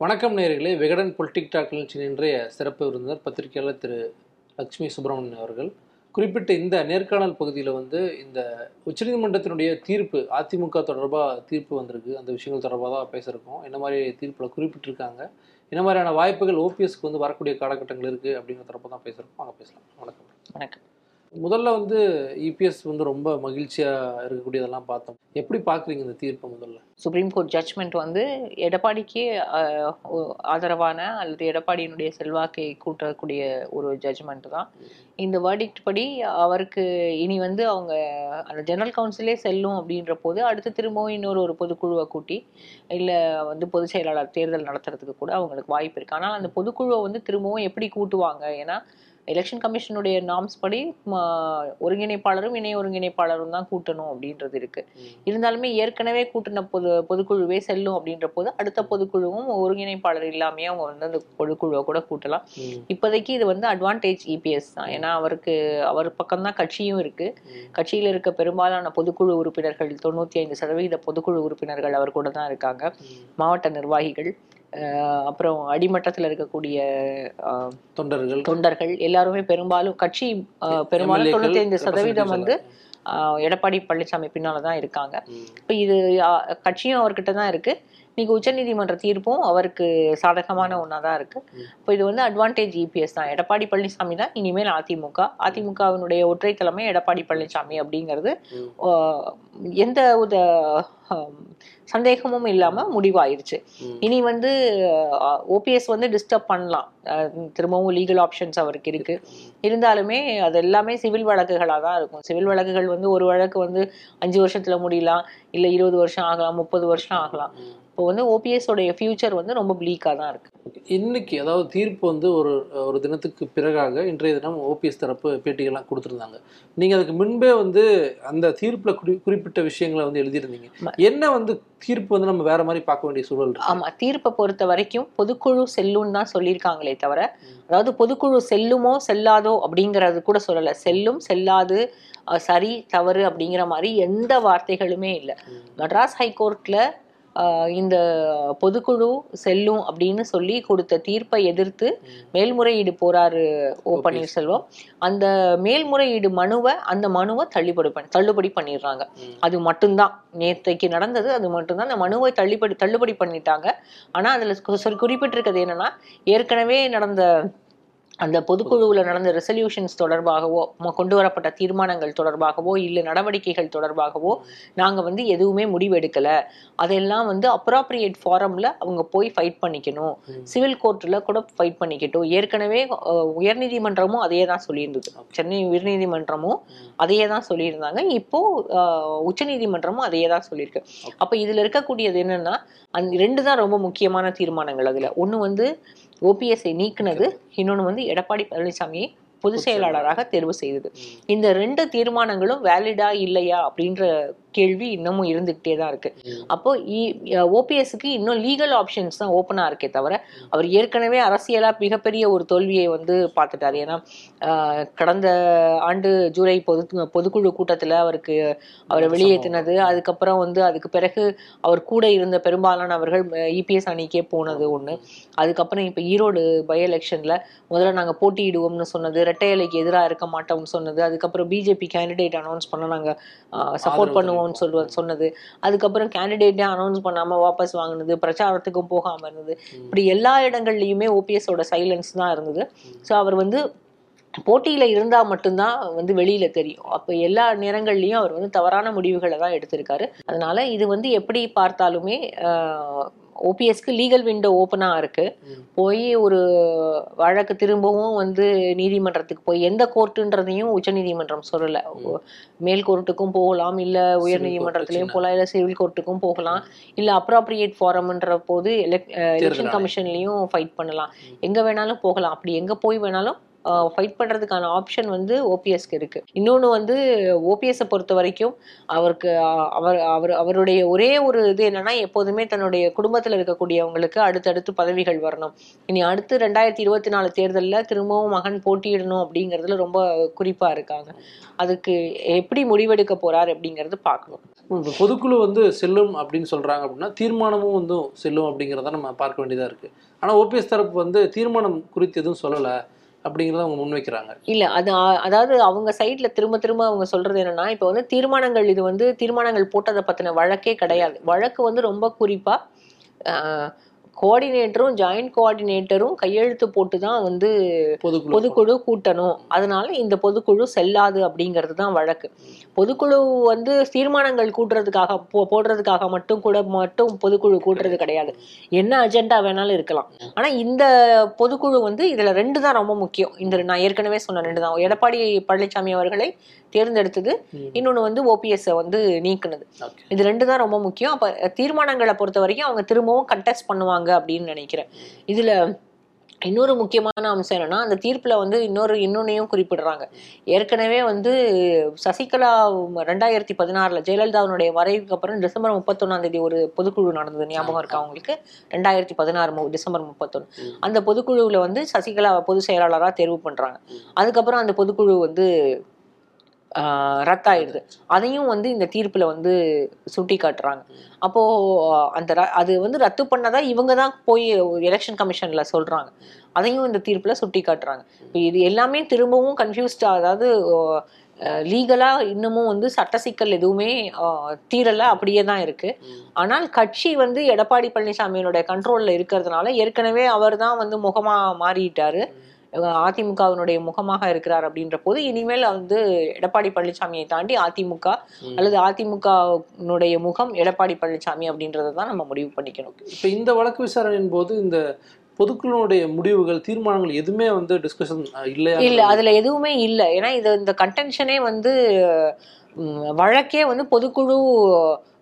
வணக்கம் நேர்களே Vikatan politic talk நிகழ்ச்சியின் இன்றைய சிறப்பு விருந்தினர் பத்திரிகையாளர் திரு லட்சுமி சுப்பிரமணியன் அவர்கள். குறிப்பிட்ட இந்த நேர்காணல் பகுதியில் வந்து இந்த உச்சநீதிமன்றத்தினுடைய தீர்ப்பு அதிமுக தொடர்பாக தீர்ப்பு வந்திருக்கு. அந்த விஷயங்கள் தொடர்பாக தான் பேசியிருக்கோம். என்ன மாதிரி தீர்ப்பில் குறிப்பிட்டிருக்காங்க. என்ன மாதிரியான வாய்ப்புகள் ஓபிஎஸ்க்கு வந்து வரக்கூடிய காலகட்டங்கள் இருக்குது அப்படிங்கிற தொடர்பாக தான் பேசியிருக்கோம். அங்கே பேசலாம். வணக்கம். வணக்கம். முதல்ல வந்து இபிஎஸ் வந்து ரொம்ப மகிழ்ச்சியாக இருக்கக்கூடியதெல்லாம் பார்த்தோம். எப்படி பார்க்குறீங்க இந்த தீர்ப்பை முதல்ல? சுப்ரீம் கோர்ட் ஜட்ஜ்மெண்ட் வந்து எடப்பாடிக்கு ஆதரவான அல்லது எடப்பாடியினுடைய செல்வாக்கை கூட்டக்கூடிய ஒரு ஜட்ஜ்மெண்ட் தான். இந்த வேர்டிக்ட் படி அவருக்கு இனி வந்து அவங்க அந்த ஜெனரல் கவுன்சிலே செல்லும் அப்படின்ற போது அடுத்து திரும்பவும் இன்னொரு ஒரு பொதுக்குழுவை கூட்டி இல்லை வந்து பொதுச் செயலாளர் தேர்தல் நடத்துறதுக்கு கூட அவங்களுக்கு வாய்ப்பு இருக்கு. ஆனால் அந்த பொதுக்குழுவை வந்து திரும்பவும் எப்படி கூட்டுவாங்க? ஏன்னா எலெக்ஷன் கமிஷனுடைய நார்ம்ஸ் படி ஒருங்கிணைப்பாளரும் இணை ஒருங்கிணைப்பாளரும் தான் கூட்டணும் அப்படின்றது இருக்கு. இருந்தாலுமே ஏற்கனவே கூட்டின பொது பொதுக்குழுவே செல்லும் அப்படின்ற போது அடுத்த பொதுக்குழுவும் ஒருங்கிணைப்பாளர் இல்லாமையே அவங்க வந்து அந்த பொதுக்குழுவை கூட கூட்டலாம். இப்போதைக்கு இது வந்து அட்வான்டேஜ் இபிஎஸ் தான். ஏன்னா அவருக்கு அவர் பக்கம்தான் கட்சியும் இருக்கு. கட்சியில் இருக்க பெரும்பாலான பொதுக்குழு உறுப்பினர்கள் தொண்ணூற்றி ஐந்து சதவீத பொதுக்குழு உறுப்பினர்கள் அவர் கூட தான் இருக்காங்க. மாவட்ட நிர்வாகிகள் அப்புறம் அடிமட்டத்தில் இருக்கக்கூடிய தொண்டர்கள். தொண்டர்கள் எல்லாருமே பெரும்பாலும் கட்சி அஹ், பெரும்பாலும் தொண்ணூத்தி ஐந்து சதவீதம் வந்து எடப்பாடி பழனிசாமி பின்னால தான் இருக்காங்க. இப்போ இது கட்சியும் அவர்கிட்ட தான் இருக்கு. இன்னைக்கு உச்சநீதிமன்ற தீர்ப்பும் அவருக்கு சாதகமான ஒன்றா தான் இருக்கு. இப்போ இது வந்து அட்வான்டேஜ் இபிஎஸ் தான். எடப்பாடி பழனிசாமி தான் இனிமேல் அதிமுக. அதிமுகவினுடைய ஒற்றை தலைமை எடப்பாடி பழனிசாமி அப்படிங்கிறது எந்த அஹ், சந்தேகமும் இல்லாம முடிவாயிருச்சு. இனி வந்து ஓபிஎஸ் வந்து டிஸ்டர்ப் பண்ணலாம். திரும்பவும் லீகல் ஆப்ஷன்ஸ் அவருக்கு இருக்கு. இருந்தாலுமே அது எல்லாமே சிவில் வழக்குகளாக தான் இருக்கும். சிவில் வழக்குகள் வந்து ஒரு வழக்கு வந்து அஞ்சு வருஷத்துல முடியலாம் இல்லை இருபது வருஷம் ஆகலாம் முப்பது வருஷம் ஆகலாம். இப்போ வந்து ஓபிஎஸ் உடைய ஃபியூச்சர் வந்து ரொம்ப ப்ளீக்காக தான் இருக்கு. இன்னைக்கு அதாவது தீர்ப்பு வந்து ஒரு ஒரு தினத்துக்கு பிறகாக இன்றைய தினம் ஓபிஎஸ் தரப்பு பேட்டிகள்லாம் கொடுத்துருந்தாங்க. நீங்க அதுக்கு முன்பே வந்து அந்த தீர்ப்புல குறி குறிப்பிட்ட விஷயங்களை வந்து எழுதியிருந்தீங்க. என்ன வந்து தீர்ப்பு வந்து நம்ம வேற மாதிரி பார்க்க வேண்டிய சூழல் இருக்கு? ஆமா தீர்ப்பை பொறுத்த வரைக்கும் பொதுக்குழு செல்லும்னு தான் சொல்லியிருக்காங்களே தவிர அதாவது பொதுக்குழு செல்லுமோ செல்லாதோ அப்படிங்கறது கூட சொல்லல. செல்லும் செல்லாது சரி தவறு அப்படிங்கிற மாதிரி எந்த வார்த்தைகளுமே இல்லை. மெட்ராஸ் ஹைகோர்ட்ல ஆஹ், இந்த பொதுக்குழு செல்லும் அப்படின்னு சொல்லி கொடுத்த தீர்ப்பை எதிர்த்து. மேல்முறையீடு போறாரு ஓ பன்னீர்செல்வம். அந்த மேல்முறையீடு மனுவை அந்த மனுவை தள்ளுபடி பண்ணி தள்ளுபடி பண்ணிடுறாங்க. அது மட்டும்தான். நேத்தைக்கு நடந்தது அது மட்டும்தான். அந்த மனுவை தள்ளுபடி தள்ளுபடி பண்ணிட்டாங்க. ஆனா அதுல குறிப்பிட்டிருக்கிறது என்னன்னா ஏற்கனவே நடந்த அந்த பொதுக்குழுவுல நடந்த ரெசல்யூஷன்ஸ் தொடர்பாகவோ கொண்டு வரப்பட்ட தீர்மானங்கள் தொடர்பாகவோ இல்லை நடவடிக்கைகள் தொடர்பாகவோ நாங்க வந்து எதுவுமே முடிவெடுக்கல. அதெல்லாம் வந்து அப்ராப்ரியேட் ஃபாரம்ல அவங்க போய் ஃபைட் பண்ணிக்கணும். சிவில் கோர்ட்ல கூட ஃபைட் பண்ணிக்கட்டும். ஏற்கனவே உயர்நீதிமன்றமும் அதையே தான் சொல்லியிருந்தது சென்னை உயர்நீதிமன்றமும். அதையே தான் சொல்லியிருந்தாங்க. இப்போ அஹ், உச்சநீதிமன்றமும் அதையே தான் சொல்லியிருக்கு அப்ப இதுல இருக்கக்கூடியது என்னன்னா அந்த ரெண்டு தான் ரொம்ப முக்கியமான தீர்மானங்கள் அதுல. ஒண்ணு வந்து ஓபிஎஸ்ஐ நீக்குனது இன்னொன்னு வந்து எடப்பாடி பழனிசாமியை பொதுச் செயலாளராக தேர்வு செய்தது. இந்த ரெண்டு தீர்மானங்களும் வேலிடா இல்லையா அப்படின்ற கேள்வி இன்னமும் இருந்துகிட்டே தான் இருக்கு. அப்போ ஓபிஎஸ்க்கு இன்னும் லீகல் ஆப்ஷன்ஸ் தான் ஓப்பனா இருக்கே தவிர அவர் ஏற்கனவே அரசியலா மிகப்பெரிய ஒரு தோல்வியை வந்து பார்த்துட்டாரு. ஏன்னா கடந்த ஆண்டு ஜூலை பொது பொதுக்குழு கூட்டத்துல அவருக்கு அவரை வெளியேற்றினது. அதுக்கப்புறம் வந்து அதுக்கு பிறகு அவர் கூட இருந்த பெரும்பாலானவர்கள் இபிஎஸ் அணிக்கே போனது ஒண்ணு. அதுக்கப்புறம் இப்ப ஈரோடு பை எலெக்ஷன்ல முதல்ல நாங்க போட்டியிடுவோம்னு சொன்னது இரட்டை இலைக்கு எதிராக இருக்க மாட்டோம்னு சொன்னது. அதுக்கப்புறம் பிஜேபி கேண்டிடேட் அனௌன்ஸ் பண்ண நாங்க சப்போர்ட் ஆதரவு அவன் சொல்லுவ சொன்னது. அதுக்கப்புறம் கேண்டிடேட்டே அனௌன்ஸ் பண்ணாம வாபஸ் வாங்கினது பிரச்சாரத்துக்கும் போகாம இருந்தது. இப்படி எல்லா இடங்கள்லயுமே ஓபிஎஸோட சைலன்ஸ் தான் இருந்தது. ஸோ அவர் வந்து போட்டியில இருந்தா மட்டும்தான் வந்து வெளியில தெரியும். அப்ப எல்லா நேரங்கள்லயும் அவர் வந்து தவறான முடிவுகளை தான் எடுத்திருக்காரு. அதனால இது வந்து எப்படி பார்த்தாலுமே ஓபிஎஸ்க்கு லீகல் விண்டோ ஓப்பனா இருக்கு. ம். போய் ஒரு வழக்கு திரும்பவும் வந்து நீதிமன்றத்துக்கு போய் எந்த கோர்ட்டுன்றதையும் உச்சநீதிமன்றம் சொல்லல. மேல் கோர்ட்டுக்கும் போகலாம் இல்ல உயர் நீதிமன்றத்திலயும். போகலாம் இல்ல சிவில் கோர்ட்டுக்கும் போகலாம் இல்ல அப்ராப்ரியேட் ஃபாரம்ன்ற போது எலெக்ஷன் தேர்தல் கமிஷன்லயும் ஃபைட் பண்ணலாம். எங்க வேணாலும் போகலாம். அப்படி எங்க போய் வேணாலும் ஃபைட் பண்ணுறதுக்கான ஆப்ஷன் வந்து ஓபிஎஸ்க்கு இருக்குது இன்னொன்று வந்து ஓபிஎஸ்ஸை பொறுத்த வரைக்கும் அவருக்கு அவர் அவர் அவருடைய ஒரே ஒரு இது என்னன்னா எப்போதுமே தன்னுடைய குடும்பத்தில் இருக்கக்கூடியவங்களுக்கு அடுத்தடுத்து பதவிகள் வரணும். இனி அடுத்து ரெண்டாயிரத்தி இருபத்தி நாலு தேர்தலில் திரும்பவும் மகன் போட்டியிடணும் அப்படிங்கிறதுல ரொம்ப குறிப்பாக இருக்காங்க. அதுக்கு எப்படி முடிவெடுக்க போறார் அப்படிங்கிறது பார்க்கணும். இப்போ பொதுக்குழு வந்து செல்லும் அப்படின்னு சொல்கிறாங்க அப்படின்னா தீர்மானமும் வந்து செல்லும் அப்படிங்கிறத நம்ம பார்க்க வேண்டியதாக இருக்குது ஆனால் ஓபிஎஸ் தரப்பு வந்து தீர்மானம் குறித்து எதுவும் சொல்லலை. அப்படிங்கிறத அவங்க முன்வைக்கிறாங்க. இல்ல அது அதாவது அவங்க சைட்ல திரும்ப திரும்ப அவங்க சொல்றது என்னன்னா இப்ப வந்து தீர்மானங்கள் இது வந்து தீர்மானங்கள் போட்டதை பத்தின வழக்கே கிடையாது. வழக்கு வந்து ரொம்ப குறிப்பா கோஆர்டினேட்டரும் ஜாயிண்ட் கோஆர்டினேட்டரும் கையெழுத்து போட்டு தான் வந்து பொதுக்குழு. கூட்டணும். அதனால இந்த பொதுக்குழு செல்லாது அப்படிங்கிறது தான் வழக்கு. பொதுக்குழு வந்து தீர்மானங்கள் கூட்டுறதுக்காக போ போடுறதுக்காக மட்டும் கூட மட்டும் பொதுக்குழு கூட்டுறது கிடையாது. என்ன அஜெண்டா வேணாலும் இருக்கலாம். ஆனா இந்த பொதுக்குழு வந்து இதுல ரெண்டு தான் ரொம்ப முக்கியம். இந்த நான் ஏற்கனவே சொன்ன ரெண்டு தான் எடப்பாடி பழனிசாமி அவர்களை தேர்ந்தெடுத்தது. ம். இன்னொன்னு வந்து ஓபிஎஸ் வந்து நீக்குனது. இது ரெண்டு தான் ரொம்ப முக்கியம். அப்ப தீர்மானங்களை பொறுத்த வரைக்கும் அவங்க திரும்பவும் கண்டெஸ்ட் பண்ணுவாங்க அப்படின்னு நினைக்கிறேன். இதுல இன்னொரு முக்கியமான அம்சம் என்னன்னா அந்த தீர்ப்புல வந்து இன்னொரு இன்னொன்னையும் குறிப்பிடுறாங்க. ஏற்கனவே வந்து சசிகலா ரெண்டாயிரத்தி பதினாறுல ஜெயலலிதாவினுடைய மறைவுக்கு அப்புறம் டிசம்பர் முப்பத்தொன்னாம் தேதி ஒரு பொதுக்குழு நடந்தது. ஞாபகம் இருக்கா அவங்களுக்கு ரெண்டாயிரத்தி பதினாறு டிசம்பர் முப்பத்தொன்னு. அந்த பொதுக்குழுவுல வந்து சசிகலா பொதுச் செயலாளரா தேர்வு பண்றாங்க. அதுக்கப்புறம் அந்த பொதுக்குழு வந்து ரத்தாயிடுது. அதையும் வந்து இந்த தீர்ப்பில் வந்து சுட்டி காட்டுறாங்க அப்போது அந்த ர- அது வந்து ரத்து பண்ணதா இவங்க தான் போய் எலெக்ஷன் கமிஷனில் சொல்கிறாங்க அதையும் இந்த தீர்ப்பில் சுட்டி காட்டுறாங்க இப்போ இது எல்லாமே திரும்பவும் கன்ஃபியூஸ்டாக அதாவது லீகலாக இன்னமும் வந்து சட்ட சிக்கல் எதுவுமே தீரலை அப்படியே தான் இருக்குது ஆனால் கட்சி வந்து எடப்பாடி பழனிசாமியினுடைய கண்ட்ரோலில் இருக்கிறதுனால ஏற்கனவே அவர் தான் வந்து முகமாக மாறிட்டாரு. அதிமுகவினுடைய முகமாக இருக்கிறார் அப்படின்ற போது இனிமேல் வந்து எடப்பாடி பழனிசாமியை தாண்டி அதிமுக. அல்லது அதிமுகனுடைய முகம் எடப்பாடி பழனிசாமி அப்படின்றத தான் நம்ம முடிவு பண்ணிக்கணும். இப்போ இந்த வழக்கு விசாரணையின் போது இந்த பொதுக்குழுனுடைய முடிவுகள் தீர்மானங்கள் எதுவுமே வந்து டிஸ்கஷன் இல்லையா? இல்ல அதுல எதுவுமே இல்ல. ஏன்னா இது இந்த கன்டென்ஷனே வந்து வழக்கே வந்து பொதுக்குழு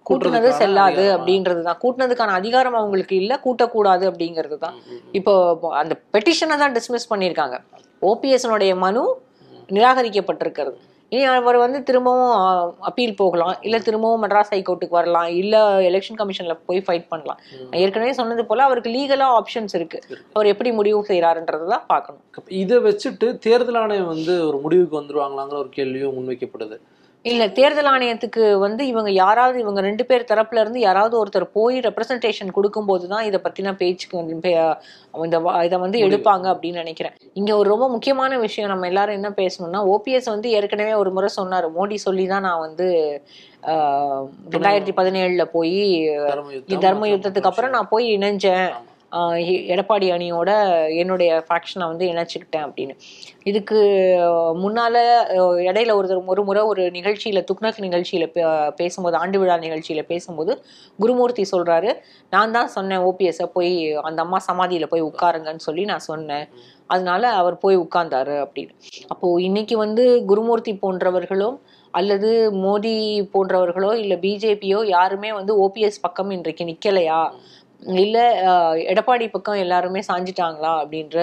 கூட்டுனது செல்லாது அதிகாரம். அப்படின்றதுதான். கூட்டினதுக்கான அதிகாரம் அவங்களுக்கு இல்ல கூட்டக்கூடாது அப்படிங்கிறது தான். இப்போ அந்த பெட்டிஷனை தான் டிஸ்மிஸ் பண்ணியிருக்காங்க. ஓபிஎஸ்னுடைய மனு நிராகரிக்கப்பட்டிருக்கிறது. இனி அவர் வந்து திரும்பவும் அப்பீல் போகலாம். இல்ல திரும்பவும் மெட்ராஸ் ஹைகோர்ட்டுக்கு வரலாம். இல்ல எலெக்ஷன் கமிஷன்ல போய் ஃபைட் பண்ணலாம். ஏற்கனவே சொன்னது போல அவருக்கு லீகலா ஆப்ஷன்ஸ் இருக்கு. அவர் எப்படி முடிவு செய்யறாருன்றதை தான் பார்க்கணும். இதை வச்சுட்டு தேர்தல் ஆணையம் வந்து ஒரு முடிவுக்கு வந்துருவாங்களாங்கிற ஒரு கேள்வியும் முன்வைக்கப்படுது. இல்ல தேர்தல் ஆணையத்துக்கு வந்து இவங்க யாராவது இவங்க ரெண்டு பேர் தரப்புல இருந்து யாராவது ஒருத்தர் போய் ரெப்ரசன்டேஷன் கொடுக்கும்போது தான் இதை பத்தின பேச்சுக்கு வந்து இந்த இதை வந்து. எடுப்பாங்க அப்படின்னு நினைக்கிறேன். இங்க ஒரு ரொம்ப முக்கியமான விஷயம் நம்ம எல்லாரும் என்ன பேசணும்னா ஓபிஎஸ் வந்து ஏற்கனவே ஒரு முறை சொன்னாரு. மோடி சொல்லி தான் நான் வந்து ஆஹ், ரெண்டாயிரத்தி பதினேழுல போய் தர்ம யுத்தத்துக்கு அப்புறம் நான் போய் இணைஞ்சேன். எடப்பாடி அணியோட என்னுடைய ஃபேக்ஷனை வந்து இணைச்சிக்கிட்டேன் அப்படின்னு. இதுக்கு முன்னால் முன்னால இடையில ஒரு ஒரு முறை ஒரு நிகழ்ச்சியில துக்னக் நிகழ்ச்சியில பேசும்போது ஆண்டு விழா நிகழ்ச்சியில பேசும்போது குருமூர்த்தி சொல்றாரு நான் தான் சொன்னேன் ஓபிஎஸ்ஸை போய் அந்த அம்மா சமாதியில போய் உட்காருங்கன்னு சொல்லி நான் சொன்னேன். அதனால அவர் போய் உட்கார்ந்தாரு அப்படின்னு. அப்போ இன்னைக்கு வந்து குருமூர்த்தி போன்றவர்களும் அல்லது மோடி போன்றவர்களோ இல்லை பிஜேபியோ யாருமே வந்து ஓபிஎஸ் பக்கம் இன்றைக்கு நிற்கலையா இல்ல எடப்பாடி பக்கம் எல்லாருமே சாஞ்சிட்டாங்களா அப்படின்ற.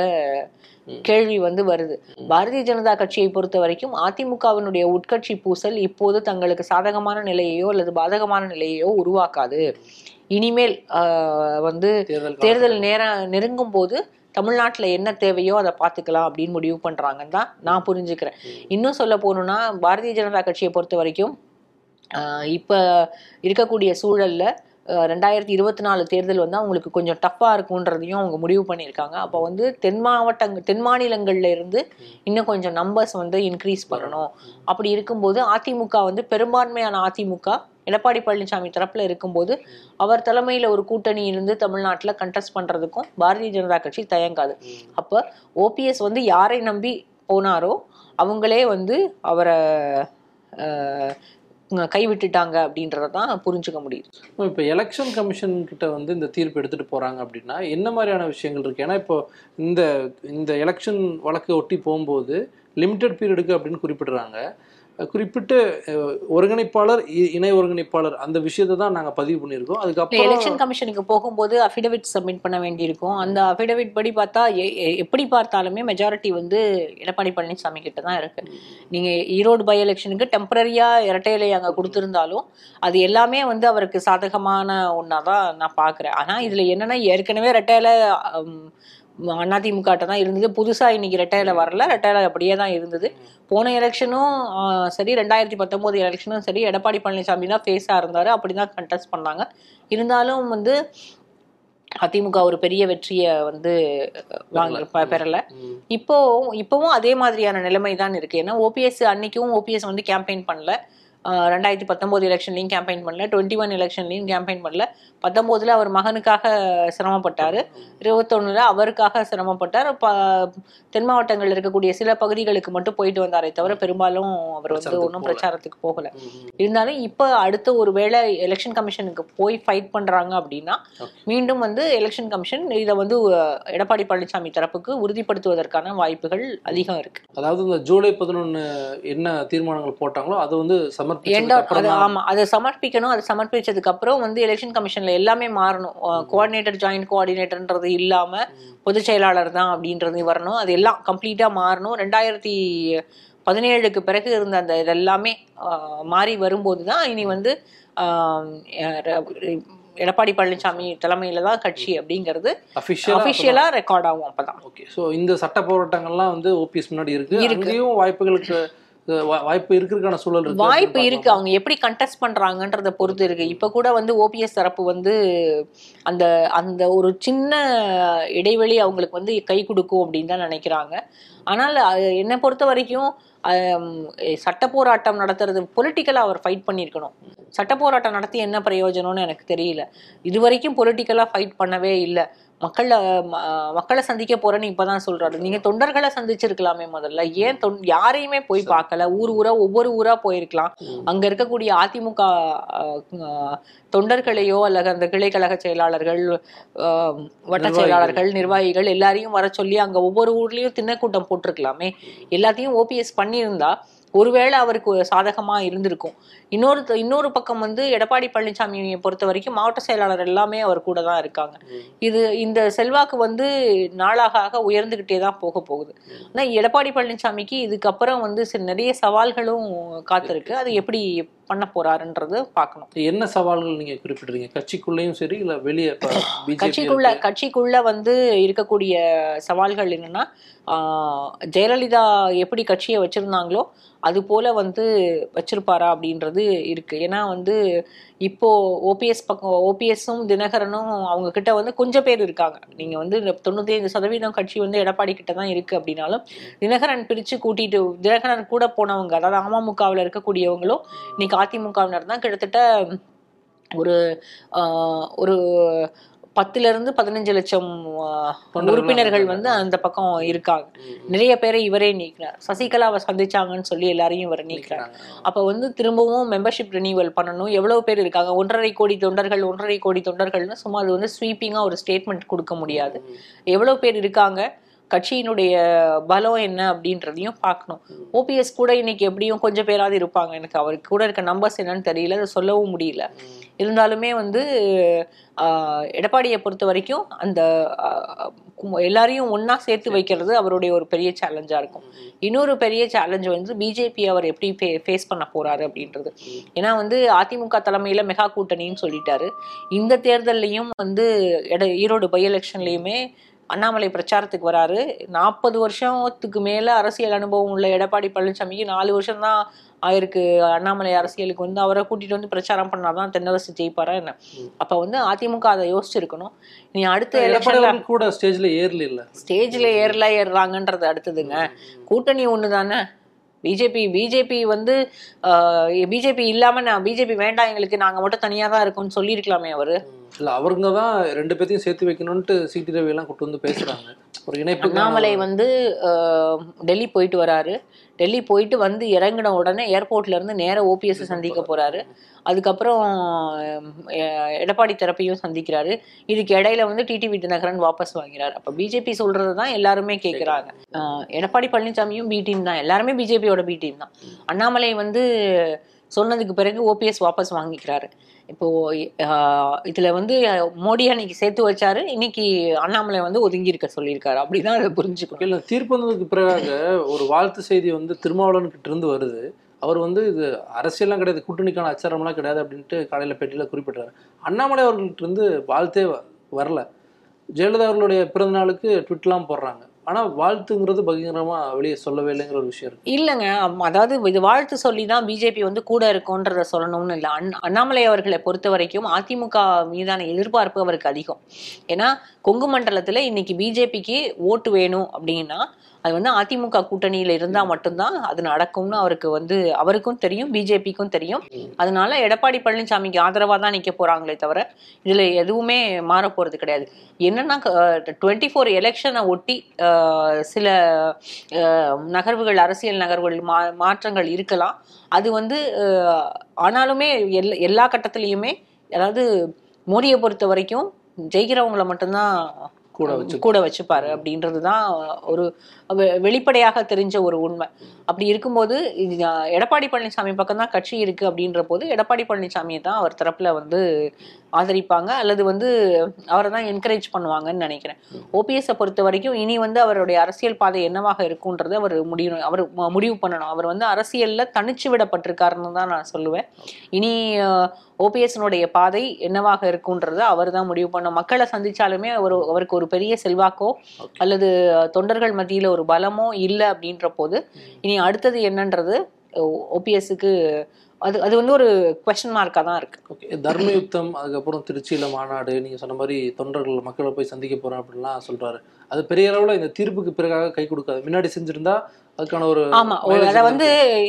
கேள்வி வந்து வருது. பாரதிய ஜனதா கட்சியை பொறுத்த வரைக்கும் அதிமுகவினுடைய உட்கட்சி பூசல் இப்போது தங்களுக்கு சாதகமான நிலையையோ அல்லது பாதகமான நிலையையோ உருவாக்காது. இனிமேல் ஆஹ், வந்து தேர்தல் நேரம் நெருங்கும் போது தமிழ்நாட்டுல என்ன தேவையோ அதை பார்த்துக்கலாம் அப்படின்னு முடிவு பண்றாங்கன்னு தான் நான் புரிஞ்சுக்கிறேன். இன்னும் சொல்ல போகணும்னா பாரதிய ஜனதா கட்சியை பொறுத்த வரைக்கும் ஆஹ் இப்ப இருக்கக்கூடிய சூழல்ல ரெண்டாயிரத்தி இருபத்தி நாலு தேர்தல் வந்து அவங்களுக்கு கொஞ்சம் டஃப்பாக இருக்குன்றதையும் அவங்க முடிவு பண்ணியிருக்காங்க. அப்போ வந்து தென் மாவட்டங்கள் தென் மாநிலங்கள்ல இருந்து இன்னும் கொஞ்சம் நம்பர்ஸ் வந்து இன்க்ரீஸ் பண்ணணும். அப்படி இருக்கும்போது அதிமுக வந்து பெரும்பான்மையான அதிமுக எடப்பாடி பழனிசாமி தரப்புல இருக்கும்போது அவர் தலைமையில ஒரு கூட்டணி இருந்து தமிழ்நாட்டில் கண்டெஸ்ட் பண்றதுக்கும் பாரதிய ஜனதா கட்சி தயங்காது. அப்ப ஓபிஎஸ் வந்து யாரை நம்பி போனாரோ அவங்களே வந்து அவரை கைவிட்டுட்டாங்க அப்படின்றத தான் புரிஞ்சுக்க முடியுது. இப்போ எலெக்ஷன் கமிஷன் கிட்ட வந்து இந்த தீர்ப்பு எடுத்துட்டு போகிறாங்க அப்படின்னா என்ன மாதிரியான விஷயங்கள் இருக்குது ஏன்னா இப்போ இந்த இந்த எலெக்ஷன் வழக்கை ஒட்டி போகும்போது லிமிட்டெட் பீரியடுக்கு அப்படின்னு குறிப்பிடுறாங்க. குறிப்பிட்டு ஒருங்கிணைப்பாளர் இணை ஒருங்கிணைப்பாளர் அந்த விஷயத்தை தான் நாங்க பதிவு பண்ணியிருக்கோம். அதுக்கப்புறம் எலெக்ஷன் கமிஷனுக்கு போகும்போது அஃபிடவிட் சப்மிட் பண்ண வேண்டியிருக்கும். அந்த அஃபிடவிட் படி பார்த்தா எப்படி பார்த்தாலுமே மெஜாரிட்டி வந்து எடப்பாடி பழனிசாமி கிட்ட தான் இருக்கு. நீங்க ஈரோடு பை எலெக்ஷனுக்கு டெம்பரரியா இரட்டையிலை அங்க கொடுத்திருந்தாலும் அது எல்லாமே வந்து அவருக்கு சாதகமான ஒன்னாதான் நான் பாக்குறேன் ஆனா இதுல என்னன்னா ஏற்கனவே இரட்டையில அதிமுகட்ட தான் இருந்தது. புதுசா இன்னைக்கு ரெட்டையில வரல. ரெட்டையில அப்படியே தான் இருந்தது. போன எலெக்ஷனும் சரி ரெண்டாயிரத்தி பத்தொன்பது எலெக்ஷனும் சரி எடப்பாடி பழனிசாமி தான் ஃபேஸா இருந்தாரு. அப்படிதான் கண்டெஸ்ட் பண்ணாங்க. இருந்தாலும் வந்து அதிமுக ஒரு பெரிய வெற்றியை வந்து வாங்க பெறல. இப்போ இப்போவும் அதே மாதிரியான நிலைமை தான் இருக்கு. ஏன்னா ஓபிஎஸ் அன்னைக்கும் ஓபிஎஸ் வந்து கேம்பெயின் பண்ணல. ரெண்டாயிரத்தி பத்தொம்போது எலெக்ஷன்லையும் கேம்பெயின் பண்ணல. டுவெண்ட்டி ஒன் எலெக்ஷன்லையும் கேம்பெயின் பண்ணல. பத்தொம்போதுல அவர் மகனுக்காக சிரமப்பட்டாரு இருபத்தொன்னுல அவருக்காக சிரமப்பட்டார் ப தென் மாவட்டங்கள்ல இருக்கக்கூடிய சில பகுதிகளுக்கு மட்டும் போயிட்டு வந்தாரே தவிர பெரும்பாலும் அவர் வந்து ஒன்றும். பிரச்சாரத்துக்கு போகல. இருந்தாலும் இப்போ அடுத்த ஒரு வேளை எலெக்ஷன் கமிஷனுக்கு போய் ஃபைட் பண்றாங்க அப்படின்னா. மீண்டும் வந்து எலெக்ஷன் கமிஷன் இதை வந்து எடப்பாடி பழனிசாமி தரப்புக்கு உறுதிப்படுத்துவதற்கான வாய்ப்புகள் அதிகம் இருக்கு அதாவது இந்த ஜூலை பதினொன்னு என்ன தீர்மானங்கள் போட்டாங்களோ அது வந்து out- அப்புறம் அது தான் ஆமா அதை சமர்ப்பிக்கணும் அதை சமர்ப்பிச்சதுக்கு அப்புறம் வந்து எலெக்ஷன் கமிஷன்ல எல்லாமே மாறணும். கோஆர்டினேட்டர் ஜாயிண்ட் கோஆர்டினேட்டர்ன்றது இல்லாம பொதுச் செயலாளர் தான் அப்படின்றது வரணும் அது எல்லாம் கம்ப்ளீட்டா மாறணும். ரெண்டாயிரத்தி பதினேழுக்கு பிறகு இருந்த அந்த இதெல்லாமே மாறி வரும்போது தான் இனி வந்து எடப்பாடி பழனிசாமி தலைமையில தான் கட்சி அப்படிங்கிறது அபிஷியலா ரெக்கார்ட் ஆகும் அப்பதான். ஓகே ஸோ இந்த சட்ட போராட்டங்கள்லாம் வந்து ஓபிஎஸ் முன்னாடி இருக்கு. இருக்கு. வாய்ப்புகளுக்கு வாய்ப்பு இருக்கிறதுக்கான சூழல் இருக்கு வாய்ப்பு இருக்கு. அவங்க எப்படி கண்டெஸ்ட் பண்றாங்கன்றத பொறுத்து இருக்கு. இப்ப கூட வந்து ஓபிஎஸ் தரப்பு வந்து அந்த அந்த ஒரு சின்ன இடைவெளி அவங்களுக்கு வந்து கை கொடுக்கும் அப்படின்னு தான் நினைக்கிறாங்க. ஆனால் என்னை பொறுத்த வரைக்கும் சட்ட போராட்டம் நடத்துறது பொலிட்டிக்கலாக அவர் ஃபைட் பண்ணியிருக்கணும். சட்ட போராட்டம் நடத்தி என்ன பிரயோஜனம்னு எனக்கு தெரியல. இது வரைக்கும் பொலிட்டிக்கலாக ஃபைட் பண்ணவே இல்லை. மக்களை மக்களை சந்திக்க போறேன்னு இப்பதான் சொல்றாரு. நீங்க தொண்டர்களை சந்திச்சிருக்கலாமே முதல்ல. ஏன் தொண் யாரையுமே போய் பார்க்கல. ஊர் ஊரா ஒவ்வொரு ஊரா போயிருக்கலாம். அங்க இருக்கக்கூடிய அதிமுக தொண்டர்களையோ அல்லது அந்த கிளை கழக செயலாளர்கள் வட்ட. செயலாளர்கள் நிர்வாகிகள் எல்லாரையும் வர சொல்லி அங்க ஒவ்வொரு ஊர்லயும் திண்ணக்கூட்டம் போட்டிருக்கலாமே. எல்லாத்தையும் ஓபிஎஸ் பண்ணியிருந்தா ஒருவேளை அவருக்கு சாதகமா இருந்திருக்கும். இன்னொரு இன்னொரு பக்கம் வந்து எடப்பாடி பழனிசாமியை பொறுத்த வரைக்கும் மாவட்ட செயலாளர் எல்லாமே அவர் கூட தான் இருக்காங்க. இது இந்த செல்வாக்கு வந்து நாளாக ஆக உயர்ந்துகிட்டே தான் போக போகுது. ஆனா எடப்பாடி பழனிசாமிக்கு இதுக்கப்புறம் வந்து நிறைய சவால்களும் காத்திருக்கு. அது எப்படி பண்ண போறாருன்றது பார்க்கணும். என்ன சவால்கள் நீங்க குறிப்பிடுறீங்க? கட்சிக்குள்ளேயும் சரி இல்ல வெளியே கட்சிக்குள்ள கட்சிக்குள்ள வந்து இருக்கக்கூடிய சவால்கள் என்னன்னா ஜெயலலிதா எப்படி கட்சியை வச்சிருந்தாங்களோ அது போல வந்து வச்சிருப்பாரா அப்படின்றது இருக்கு. ஏன்னா வந்து இப்போ ஓபிஎஸ் பக்கம் ஓபிஎஸும் தினகரனும் அவங்க கிட்ட வந்து கொஞ்சம் பேர் இருக்காங்க. நீங்க வந்து இந்த தொண்ணூத்தி ஐந்து சதவீதம் கட்சி வந்து எடப்பாடி கிட்ட தான் இருக்கு அப்படின்னாலும் தினகரன் பிரிச்சு கூட்டிட்டு தினகரன் கூட போனவங்க அதாவது அமமுகவில் இருக்கக்கூடியவங்களும் இன்னைக்கு அதிமுகவினர் தான் கிட்டத்தட்ட ஒரு ஒரு பத்துல இருந்து பதினஞ்சு லட்சம் உறுப்பினர்கள். வந்து அந்த பக்கம் இருக்காங்க. நிறைய பேரை இவரே நீக்கினார். சசிகலாவை சந்திச்சாங்கன்னு சொல்லி எல்லாரையும் இவர் நீக்கிறார் அப்ப வந்து திரும்பவும் மெம்பர்ஷிப் ரினியூவல் பண்ணணும். எவ்வளவு பேர் இருக்காங்க? ஒன்றரை கோடி தொண்டர்கள் ஒன்றரை கோடி தொண்டர்கள்னு சும்மா அது வந்து ஸ்வீப்பிங்கா ஒரு ஸ்டேட்மெண்ட் கொடுக்க முடியாது. எவ்வளவு பேர் இருக்காங்க? கட்சியினுடைய பலம் என்ன அப்படின்றதையும் பார்க்கணும். ஓபிஎஸ் கூட இன்னைக்கு எப்படியும் கொஞ்சம் பேராவது இருப்பாங்க. எனக்கு அவருக்கு கூட இருக்க நம்பர்ஸ் என்னன்னு தெரியல. அதை சொல்லவும் முடியல. இருந்தாலுமே வந்து ஆஹ், எடப்பாடியை பொறுத்த வரைக்கும் அந்த எல்லாரையும் ஒண்ணா சேர்த்து வைக்கிறது அவருடைய ஒரு பெரிய சேலஞ்சா இருக்கும். இன்னொரு பெரிய சேலஞ்ச் வந்து பிஜேபி அவர் எப்படி ஃபேஸ் பண்ண போறாரு அப்படின்றது. ஏன்னா வந்து அதிமுக தலைமையில மெகா கூட்டணின்னு சொல்லிட்டாரு. இந்த தேர்தல்லையும் வந்து எட ஈரோடு பை எலெக்ஷன்லயுமே அண்ணாமலை பிரச்சாரத்துக்கு வராரு. நாற்பது வருஷத்துக்கு மேல அரசியல் அனுபவம் உள்ள எடப்பாடி பழனிசாமிக்கு நாலு வருஷம் தான் ஆயிருக்கு. அண்ணாமலை அரசியலுக்கு வந்து அவரை கூட்டிட்டு வந்து பிரச்சாரம் பண்ணாதான் தென்னரசு ஜெயிப்பாரா என்ன? அப்ப வந்து அதிமுக அதை யோசிச்சிருக்கணும். நீ அடுத்த அவர்கள் கூட ஸ்டேஜ்ல ஏறல இல்ல ஸ்டேஜ்ல ஏறல ஏறுறாங்கன்றது அடுத்ததுங்க. கூட்டணி தானே பிஜேபி பிஜேபி வந்து பிஜேபி இல்லாம நான் பிஜேபி வேண்டாம் எங்களுக்கு நாங்க மட்டும் தனியா தான் இருக்கோம்னு சொல்லியிருக்கலாமே அவரு. இல்ல அவருங்க தான் ரெண்டு பேர்த்தையும் சேர்த்து வைக்கணும்ட்டு சிடி ரவி எல்லாம் கூட்டு வந்து பேசுறாங்க. ஒரு இணைப்பு அண்ணாமலை வந்து டெல்லி போயிட்டு வராரு. டெல்லி போயிட்டு வந்து இறங்கின உடனே ஏர்போர்ட்ல இருந்து நேர ஓபிஎஸ் சந்திக்க போறாரு. அதுக்கப்புறம் எடப்பாடி தரப்பையும் சந்திக்கிறாரு. இதுக்கு இடையில வந்து டிடிவி தினகரன் வாபஸ் வாங்கிறார். அப்ப பிஜேபி சொல்றது தான் எல்லாருமே கேக்குறாங்க. அஹ், எடப்பாடி பழனிசாமியும் பி டீம் தான். எல்லாருமே பிஜேபியோட பி டீம் தான். அண்ணாமலை வந்து சொன்னதுக்கு பிறகு ஓபிஎஸ் வாபஸ் வாங்கிக்கிறாரு. இப்போ இதில் இதுல வந்து மோடி அன்னைக்கு சேர்த்து வச்சாரு. இன்னைக்கு அண்ணாமலை வந்து ஒதுங்கி இருக்க சொல்லியிருக்காரு. அப்படிதான் அதை புரிஞ்சுக்கணும். இல்லை தீர்ப்பு வந்ததுக்கு பிறகு ஒரு வாழ்த்து செய்தி வந்து திருமாவளவன்கிட்ட இருந்து வருது. அவர் வந்து இது அரசியல்லாம் கிடையாது கூட்டணிக்கான அச்சாரம்லாம் கிடையாது அப்படின்ட்டு காலையில் பெட்டியில் குறிப்பிட்டார். அண்ணாமலை அவர்கள்ட்ட இருந்து வாழ்த்தே வ- வரல. ஜெயலலிதா அவர்களுடைய பிறந்த நாளுக்கு ட்விட்லாம் போடுறாங்க. ஆனா வாழ்த்துங்கிறது பகிரங்கமா வெளியே சொல்லவே இல்லைங்கிற ஒரு விஷயம் இருக்கு. இல்லைங்க. அதாவது இது வாழ்த்து சொல்லி தான் பிஜேபி வந்து கூட இருக்கும்ன்றத சொல்லணும்னு இல்லை. அண் அண்ணாமலை அவர்களை பொறுத்த வரைக்கும் அதிமுக மீதான எதிர்பார்ப்பு அவருக்கு அதிகம். ஏன்னா கொங்கு மண்டலத்தில் இன்னைக்கு பிஜேபிக்கு ஓட்டு வேணும் அப்படின்னா அது வந்து அதிமுக கூட்டணியில இருந்தா மட்டும்தான் அது நடக்கும்னு அவருக்கு வந்து அவருக்கும் தெரியும் பிஜேபிக்கும் தெரியும். அதனால எடப்பாடி பழனிசாமிக்கு ஆதரவா தான் நிக்க போறாங்களே தவிர இதுல எதுவுமே மாற போறது கிடையாது. என்னன்னா டுவெண்ட்டி ஃபோர் எலெக்ஷனை ஒட்டி சில நகர்வுகள் அரசியல் நகர்வுகள் மா மாற்றங்கள் இருக்கலாம். அது வந்து ஆனாலுமே எல்லா எல்லா கட்டத்துலேயுமே அதாவது மோடியை பொறுத்த வரைக்கும் ஜெயிக்கிறவங்கள மட்டும்தான் கூட வச்சு கூட வச்சுப்பாரு அப்படின்றது தான் ஒரு வெளிப்படையாக தெரிஞ்ச ஒரு உண்மை. அப்படி இருக்கும்போது எடப்பாடி பழனிசாமி பக்கம் தான் கட்சி இருக்கு அப்படின்ற போது எடப்பாடி பழனிசாமியை தான் அவர் தரப்புல வந்து ஆதரிப்பாங்க அல்லது வந்து அவரை தான் என்கரேஜ் பண்ணுவாங்கன்னு நினைக்கிறேன். ஓபிஎஸ்ஸை பொறுத்த வரைக்கும் இனி வந்து அவருடைய அரசியல் பாதை என்னவாக இருக்குன்றது அவர் முடிவு அவர் முடிவு பண்ணணும். அவர் வந்து அரசியல்ல தனிச்சு விடப்பட்டிருக்காருன்னு தான் நான் சொல்லுவேன். இனி ஓபிஎஸ்னுடைய பாதை என்னவாக இருக்குன்றதை அவர் தான் முடிவு பண்ணணும். மக்களை சந்திச்சாலுமே அவர் அவருக்கு ஒரு பெரிய செல்வாக்கோ அல்லது தொண்டர்கள் மத்தியில ஒரு பலமோ இல்லை அப்படின்ற போது இனி அடுத்தது என்னன்றது ஓபிஎஸ்க்கு அது அது வந்து ஒரு கொஸ்டின் மார்க்காக தான் இருக்கு. ஓகே தர்மயுத்தம் அதுக்கப்புறம் திருச்சியில மாநாடு நீங்க சொன்ன மாதிரி தொண்டர்கள் மக்களை போய் சந்திக்க போறேன் அப்படின்லாம் சொல்றாரு. அது பெரிய அளவுல இந்த தீர்ப்புக்கு பிறகாக கை கொடுக்காது. முன்னாடி செஞ்சிருந்தா அதுக்கான ஒரு ஆமா அத வந்து.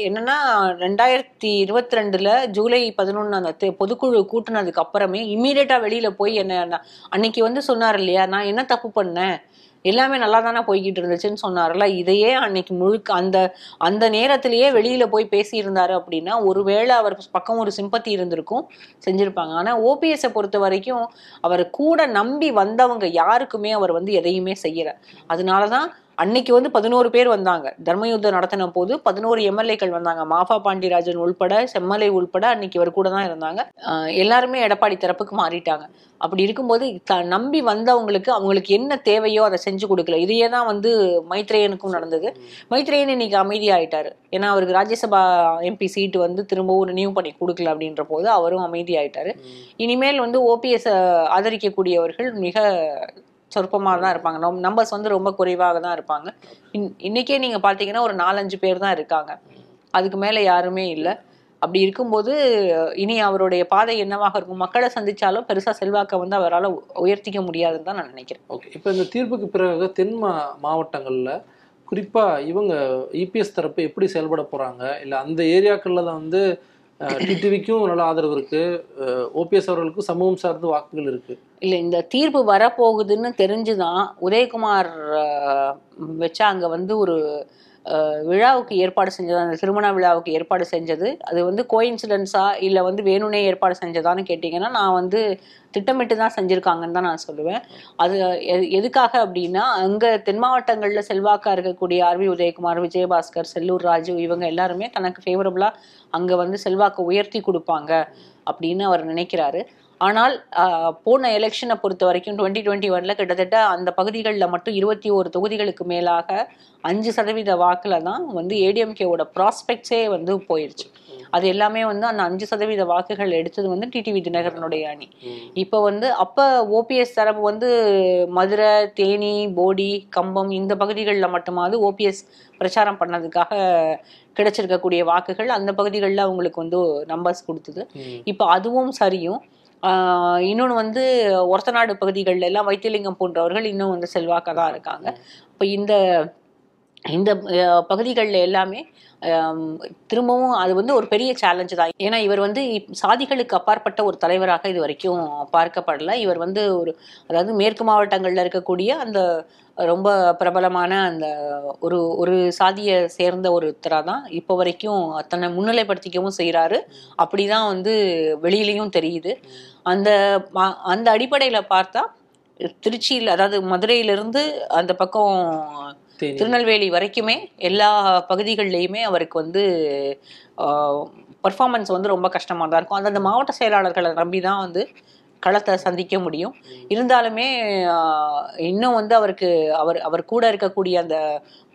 என்னன்னா ரெண்டாயிரத்தி இருபத்தி ரெண்டுல ஜூலை பதினொன்னு அந்த பொதுக்குழு கூட்டுனதுக்கு அப்புறமே இம்மீடியட்டா வெளியில போய் என்ன அன்னைக்கு வந்து சொன்னார் இல்லையா நான் என்ன தப்பு பண்ணேன்? எல்லாமே நல்லா தானே போய்கிட்டு இருந்துச்சுன்னு சொன்னார்ல இதையே அன்னைக்கு முழுக்க அந்த அந்த நேரத்திலேயே வெளியில போய் பேசியிருந்தாரு அப்படின்னா ஒருவேளை அவர் பக்கம் ஒரு சிம்பத்தி இருந்திருக்கும் செஞ்சிருப்பாங்க. ஆனா ஓபிஎஸ்ஸை பொறுத்த வரைக்கும் அவர் கூட நம்பி வந்தவங்க யாருக்குமே அவர் வந்து எதையுமே செய்யல. அதனாலதான் அன்னைக்கு வந்து பதினோரு பேர் வந்தாங்க. தர்மயுத்தம் நடத்தின போது பதினோரு எம்எல்ஏக்கள் வந்தாங்க. மாஃபா பாண்டியராஜன் உள்பட செம்மலை உள்பட அன்னைக்கு இவர் கூட தான் இருந்தாங்க. எல்லாருமே எடப்பாடி தரப்புக்கு மாறிட்டாங்க. அப்படி இருக்கும்போது த நம்பி வந்தவங்களுக்கு அவங்களுக்கு என்ன தேவையோ அதை செஞ்சு கொடுக்கல. இதையே தான் வந்து மைத்ரேயனுக்கும் நடந்தது. மைத்ரேயன் இன்னைக்கு அமைதியாயிட்டாரு. ஏன்னா அவருக்கு ராஜ்யசபா எம்பி சீட்டு வந்து திரும்பவும் ரினியூ பண்ணி கொடுக்கல அப்படின்ற போது அவரும் அமைதியாயிட்டாரு. இனிமேல் வந்து ஓபிஎஸ் ஆதரிக்கக்கூடியவர்கள் மிக சொற்பமாக தான் இருப்பாங்க. நம்பர்ஸ் வந்து ரொம்ப குறைவாக தான் இருப்பாங்க. இன்- இன்னைக்கே நீங்க பாத்தீங்கன்னா ஒரு நாலஞ்சு பேர் தான் இருக்காங்க. அதுக்கு மேல யாருமே இல்லை. அப்படி இருக்கும்போது இனி அவருடைய பாதை என்னவாக இருக்கும்? மக்களை சந்திச்சாலும் பெருசா செல்வாக்கை வந்து அவரால் உயர்த்திக்க முடியாதுன்னு தான் நான் நினைக்கிறேன். ஓகே. இப்போ இந்த தீர்ப்புக்கு பிறகு தென் மா மாவட்டங்கள்ல குறிப்பா இவங்க இபிஎஸ் தரப்பு எப்படி செயல்பட போறாங்க? இல்ல அந்த ஏரியாக்கள்ல தான் வந்து டிடிவிக்கும் நல்ல ஆதரவு இருக்கு. ஓபிஎஸ் அவர்களுக்கும் சமூகம் சார்ந்த வாக்குகள் இருக்கு. இல்லை இந்த தீர்ப்பு வரப்போகுதுன்னு தெரிஞ்சுதான் உதயகுமார் வச்சா அங்க வந்து ஒரு விழாவுக்கு ஏற்பாடு செஞ்சது அந்த திருமண விழாவுக்கு ஏற்பாடு செஞ்சது. அது வந்து கோயின்சிடென்ஸா இல்லை வந்து வேணுனே ஏற்பாடு செஞ்சதான்னு கேட்டிங்கன்னா நான் வந்து திட்டமிட்டு தான் செஞ்சுருக்காங்கன்னு தான் நான் சொல்லுவேன். அது எ- எதுக்காக அப்படின்னா அங்கே தென் மாவட்டங்களில் செல்வாக்காக இருக்கக்கூடிய ஆர்வி உதயகுமார் விஜயபாஸ்கர் செல்லூர் ராஜு இவங்க எல்லாருமே தனக்கு ஃபேவரபுளாக அங்கே வந்து செல்வாக்கை உயர்த்தி கொடுப்பாங்க அப்படின்னு அவர் நினைக்கிறாரு. ஆனால் போன எலெக்ஷனை பொறுத்த வரைக்கும் டுவெண்ட்டி டுவெண்ட்டி ஒன்ல கிட்டத்தட்ட அந்த பகுதிகளில் மட்டும் இருபத்தி ஒரு தொகுதிகளுக்கு மேலாக அஞ்சு சதவீத வாக்கில் தான் வந்து ஏடிஎம்கேவோட ப்ராஸ்பெக்ட்ஸே வந்து போயிருச்சு. அது எல்லாமே வந்து அந்த அஞ்சு சதவீத வாக்குகள் எடுத்தது வந்து டிடிவி தினகரனுடைய அணி. இப்போ வந்து அப்போ ஓபிஎஸ் தரப்பு வந்து மதுரை தேனி போடி கம்பம் இந்த பகுதிகளில் மட்டுமாவது ஓபிஎஸ் பிரச்சாரம் பண்ணதுக்காக கிடைச்சிருக்கக்கூடிய வாக்குகள் அந்த பகுதிகளில் அவங்களுக்கு வந்து நம்பர்ஸ் கொடுத்தது. இப்போ அதுவும் சரியும். இன்னொன்று வந்து ஒரத்தநாடு பகுதிகளில் எல்லாம் வைத்தியலிங்கம் போன்றவர்கள் இன்னும் வந்து செல்வாக்காக தான் இருக்காங்க இப்போ இந்த இந்த பகுதிகளில் எல்லாமே திரும்பவும் அது வந்து ஒரு பெரிய சேலஞ்சு தான். ஏன்னா இவர் வந்து இப்- சாதிகளுக்கு அப்பாற்பட்ட ஒரு தலைவராக இது வரைக்கும் பார்க்கப்படல. இவர் வந்து ஒரு அதாவது மேற்கு மாவட்டங்களில் இருக்கக்கூடிய அந்த ரொம்ப பிரபலமான அந்த ஒரு ஒரு சாதியை சேர்ந்த ஒருத்தராக தான் இப்போ வரைக்கும் தன்னை முன்னிலைப்படுத்திக்கவும் செய்கிறாரு அப்படி தான் வந்து வெளியிலையும் தெரியுது. அந்த அந்த அடிப்படையில் பார்த்தா திருச்சியில் அதாவது மதுரையிலிருந்து அந்த பக்கம் திருநெல்வேலி வரைக்குமே எல்லா பகுதிகள்லையுமே அவருக்கு வந்து பர்ஃபார்மன்ஸ் வந்து ரொம்ப கஷ்டமாக தான் இருக்கும். அந்தந்த மாவட்ட செயலாளர்களை நம்பி தான் வந்து களத்தை சந்திக்க முடியும். இருந்தாலுமே இன்னும் வந்து அவருக்கு அவர் அவர் கூட இருக்கக்கூடிய அந்த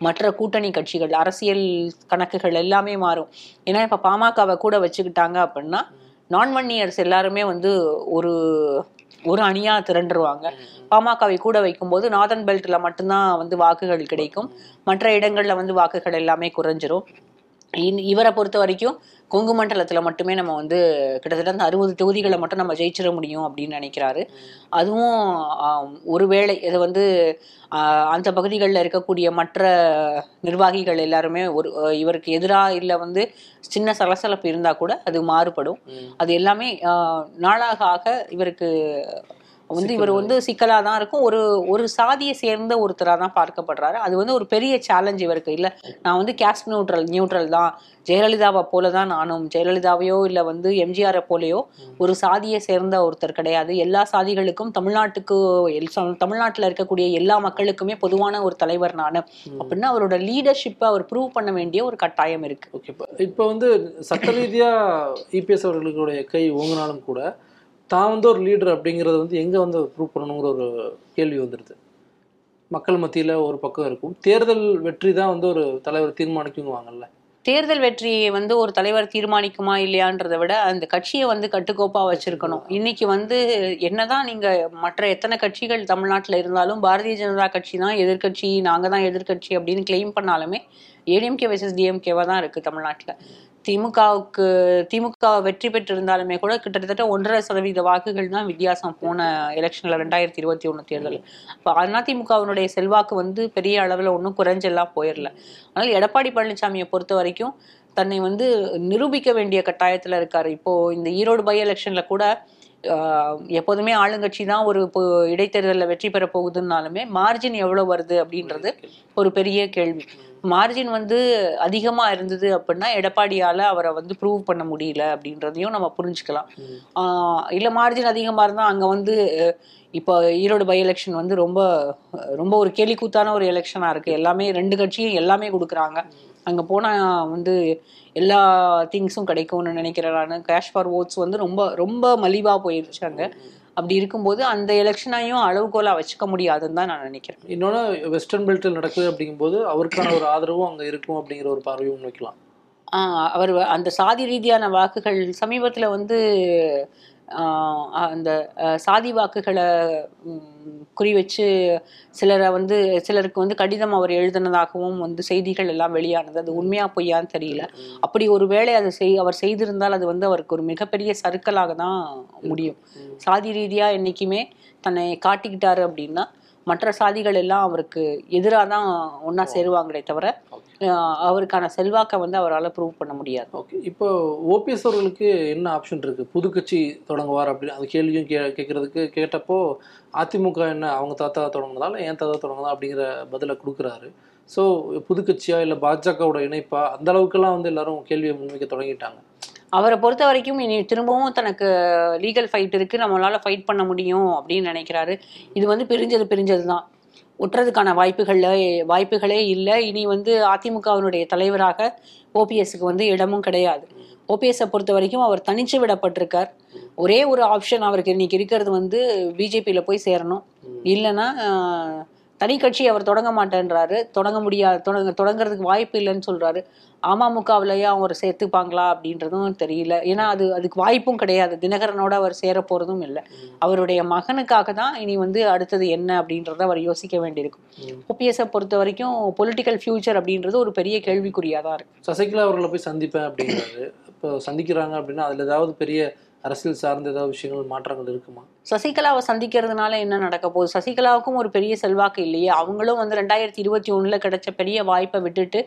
மற்ற கூட்டணி கட்சிகள் அரசியல் கணக்குகள் எல்லாமே மாறும். ஏன்னா இப்போ பாமகவை கூட வச்சுக்கிட்டாங்க அப்படின்னா நான் ஒன் இயர்ஸ் எல்லாருமே வந்து ஒரு ஒரு அணியா திரண்டுருவாங்க. பாமகவை கூட வைக்கும்போது நார்தன் பெல்ட்ல மட்டும்தான் வந்து வாக்குகள் கிடைக்கும். மற்ற இடங்கள்ல வந்து வாக்குகள் எல்லாமே குறைஞ்சிரும். இவரை பொறுத்த வரைக்கும் கொங்கு மண்டலத்துல மட்டுமே நம்ம வந்து கிட்டத்தட்ட அந்த அறுபது தொகுதிகளை மட்டும் நம்ம ஜெயிச்சிட முடியும் அப்படின்னு நினைக்கிறாரு அதுவும் ஒருவேளை இது வந்து அந்த பகுதிகளில் இருக்கக்கூடிய மற்ற நிர்வாகிகள் எல்லாருமே ஒரு இவருக்கு எதிராக இல்லை வந்து சின்ன சலசலப்பு இருந்தா கூட அது மாறுபடும். அது எல்லாமே நாளாக ஆக இவருக்கு வந்து இவர் வந்து சிக்கலாக தான் இருக்கும். ஒரு ஒரு சாதியை சேர்ந்த ஒருத்தராக தான் பார்க்கப்படுறாரு. அது வந்து ஒரு பெரிய சேலஞ்ச் இவருக்கு. இல்லை நான் வந்து கேஸ்ட் நியூட்ரல் நியூட்ரல் தான். ஜெயலலிதாவை போல தான் நானும். ஜெயலலிதாவையோ இல்லை வந்து எம்ஜிஆரை போலயோ ஒரு சாதியை சேர்ந்த ஒருத்தர் கிடையாது. எல்லா சாதிகளுக்கும் தமிழ்நாட்டுக்கு தமிழ்நாட்டில் இருக்கக்கூடிய எல்லா மக்களுக்குமே பொதுவான ஒரு தலைவர் நான். அப்படின்னா அவரோட லீடர்ஷிப்பை அவர் ப்ரூவ் பண்ண வேண்டிய ஒரு கட்டாயம் இருக்கு. ஓகே இப்போ இப்போ வந்து சட்ட ரீதியாக இபிஎஸ் அவர்களுடைய கை ஓங்கினாலும் கூட தான் வந்து ஒரு லீடர் அப்படிங்கிறது வந்து எங்கே வந்து ப்ரூவ் பண்ணணுங்கிற ஒரு கேள்வி வந்துடுது மக்கள் மத்தியில் ஒரு பக்கம் இருக்கும். தேர்தல் வெற்றி தான் வந்து ஒரு தலைவர் தீர்மானிக்குங்குவாங்கல்ல தேர்தல் வெற்றியை வந்து ஒரு தலைவர் தீர்மானிக்குமா இல்லையான்றதை விட அந்த கட்சியை வந்து கட்டுக்கோப்பாக வச்சிருக்கணும். இன்னைக்கு வந்து என்னதான் நீங்க மற்ற எத்தனை கட்சிகள் தமிழ்நாட்டில் இருந்தாலும் பாரதிய ஜனதா கட்சி தான் எதிர்க்கட்சி நாங்கள் தான் எதிர்க்கட்சி அப்படின்னு கிளைம் பண்ணாலுமே ஏடிஎம்கே வெர்சஸ் டிஎம்கேவா தான் இருக்கு தமிழ்நாட்டில். திமுகவுக்கு திமுக வெற்றி பெற்றிருந்தாலுமே கூட கிட்டத்தட்ட ஒன்றரை சதவீத வாக்குகள் தான் வித்தியாசம் போன எலெக்ஷன்ல ரெண்டாயிரத்தி இருபத்தி ஒன்று தேர்தல் இப்போ அதிமுகவினுடைய செல்வாக்கு வந்து பெரிய அளவில் ஒன்றும் குறைஞ்செல்லாம் போயிடல அதனால் எடப்பாடி பழனிசாமியை பொறுத்த வரைக்கும் தன்னை வந்து நிரூபிக்க வேண்டிய கட்டாயத்தில் இருக்காரு. இப்போ இந்த ஈரோடு பை எலெக்ஷன்ல கூட எப்போதுமே ஆளுங்கட்சி தான் ஒரு இடைத்தேர்தலில் வெற்றி பெற போகுதுன்னாலுமே மார்ஜின் எவ்வளோ வருது அப்படின்றது ஒரு பெரிய கேள்வி. மார்ஜின் வந்து அதிகமா இருந்தது அப்படின்னா எடப்பாடியால அவரை வந்து ப்ரூவ் பண்ண முடியல அப்படின்றதையும் நம்ம புரிஞ்சுக்கலாம். இல்ல மார்ஜின் அதிகமா இருந்தா அங்க வந்து இப்போ ஈரோடு பை எலெக்ஷன் வந்து ரொம்ப ரொம்ப ஒரு கேலிக்கூத்தான ஒரு எலெக்ஷனா இருக்கு. எல்லாமே ரெண்டு கட்சியும் எல்லாமே கொடுக்குறாங்க. அங்க போனா வந்து எல்லா திங்ஸும் கிடைக்கும்னு நினைக்கிறேன் நான். கேஷ் ஃபார் ஓட்ஸ் வந்து ரொம்ப ரொம்ப மலிவா போயிருச்சு அங்க. அப்படி இருக்கும்போது அந்த எலெக்ஷனையும் அளவுகோலா வச்சுக்க முடியாதுன்னு தான் நான் நினைக்கிறேன். இன்னொன்று வெஸ்டர்ன் பெல்ட்டில் நடக்குது அப்படிங்கும்போது அவருக்கான ஒரு ஆதரவும் அங்கே இருக்கும் அப்படிங்கிற ஒரு பார்வையும் வைக்கலாம். ஆஹ் அவர் அந்த சாதி ரீதியான வாக்குகள் சமீபத்தில் வந்து அந்த சாதி வாக்குகளை குறி வச்சு சிலரை வந்து சிலருக்கு வந்து கடிதம் அவர் எழுதினதாகவும் வந்து செய்திகள் எல்லாம் வெளியானது. அது உண்மையா பொய்யான்னு தெரியல. அப்படி ஒரு வேளை அதை செய் அவர் செய்திருந்தால் அது வந்து அவருக்கு ஒரு மிகப்பெரிய சறுக்கலாக தான் முடியும் சாதி ரீதியா என்னைக்குமே தன்னை காட்டிக்கிட்டாரு அப்படின்னா மற்ற சாதிகள் எல்லாம் அவருக்கு எதிராக தான் ஒன்றா சேருவாங்களே தவிர அவருக்கான செல்வாக்கை வந்து அவரால் ப்ரூவ் பண்ண முடியாது. ஓகே. இப்போ ஓபிஎஸ் அவர்களுக்கு என்ன ஆப்ஷன் இருக்கு? புது கட்சி தொடங்குவார் அப்படின்னு அந்த கேள்வியும் கே கேட்கறதுக்கு கேட்டப்போ அதிமுக என்ன அவங்க தாத்தா தொடங்கினதா இல்லை என் தாத்தா தொடங்கினதா அப்படிங்கிற பதிலை கொடுக்குறாரு. ஸோ புது கட்சியா இல்லை பாஜகவோட இணைப்பா? அந்த அளவுக்கெல்லாம் வந்து எல்லாரும் கேள்வியை முன்வைக்க தொடங்கிட்டாங்க. அவரை பொறுத்த வரைக்கும் இனி திரும்பவும் தனக்கு லீகல் ஃபைட் இருக்கு. நம்மளால ஃபைட் பண்ண முடியும் அப்படின்னு நினைக்கிறாரு. இது வந்து பிரிஞ்சது பிரிஞ்சது தான் ஒட்டுறதுக்கான வாய்ப்புகள்ல வாய்ப்புகளே இல்லை. இனி வந்து அதிமுகவினுடைய தலைவராக ஓபிஎஸ்க்கு வந்து இடமும் கிடையாது. ஓபிஎஸ்ஸை பொறுத்த வரைக்கும் அவர் தனிச்சு விடப்பட்டிருக்கார். ஒரே ஒரு ஆப்ஷன் அவருக்கு இன்னைக்கு இருக்கிறது வந்து பிஜேபியில் போய் சேரணும். இல்லைன்னா தனி கட்சி அவர் தொடங்க மாட்டேன்றாரு. தொடங்க முடியாது தொடங்க தொடங்குறதுக்கு வாய்ப்பு இல்லைன்னு சொல்றாரு. அமமுகவிலேயே அவர் சேர்த்துப்பாங்களா அப்படின்றதும் தெரியல. ஏன்னா அது அதுக்கு வாய்ப்பும் கிடையாது. தினகரனோட அவர் சேர போறதும் இல்லை. அவருடைய மகனுக்காக தான் இனி வந்து அடுத்தது என்ன அப்படின்றத அவர் யோசிக்க வேண்டியிருக்கும். ம். ஓபிஎஸ்ஸை பொறுத்த வரைக்கும் பொலிட்டிக்கல் ஃபியூச்சர் அப்படின்றது ஒரு பெரிய கேள்விக்குறியா தான் இருக்கு. சசிகலா அவர்களை போய் சந்திப்பேன் அப்படிங்கிறாரு இப்போ சந்திக்கிறாங்க அப்படின்னா அதில் ஏதாவது பெரிய அரசியல் சார்ந்த ஏதாவது விஷயங்கள் மாற்றங்கள் இருக்குமா? சசிகலாவை சந்திக்கிறதுனால என்ன நடக்க போகுது? சசிகலாவுக்கும் ஒரு பெரிய செல்வாக்கு இல்லையே. அவங்களும் வந்து ரெண்டாயிரத்தி இருபத்தி ஒன்றில் கிடைச்ச பெரிய வாய்ப்பை விட்டுட்டு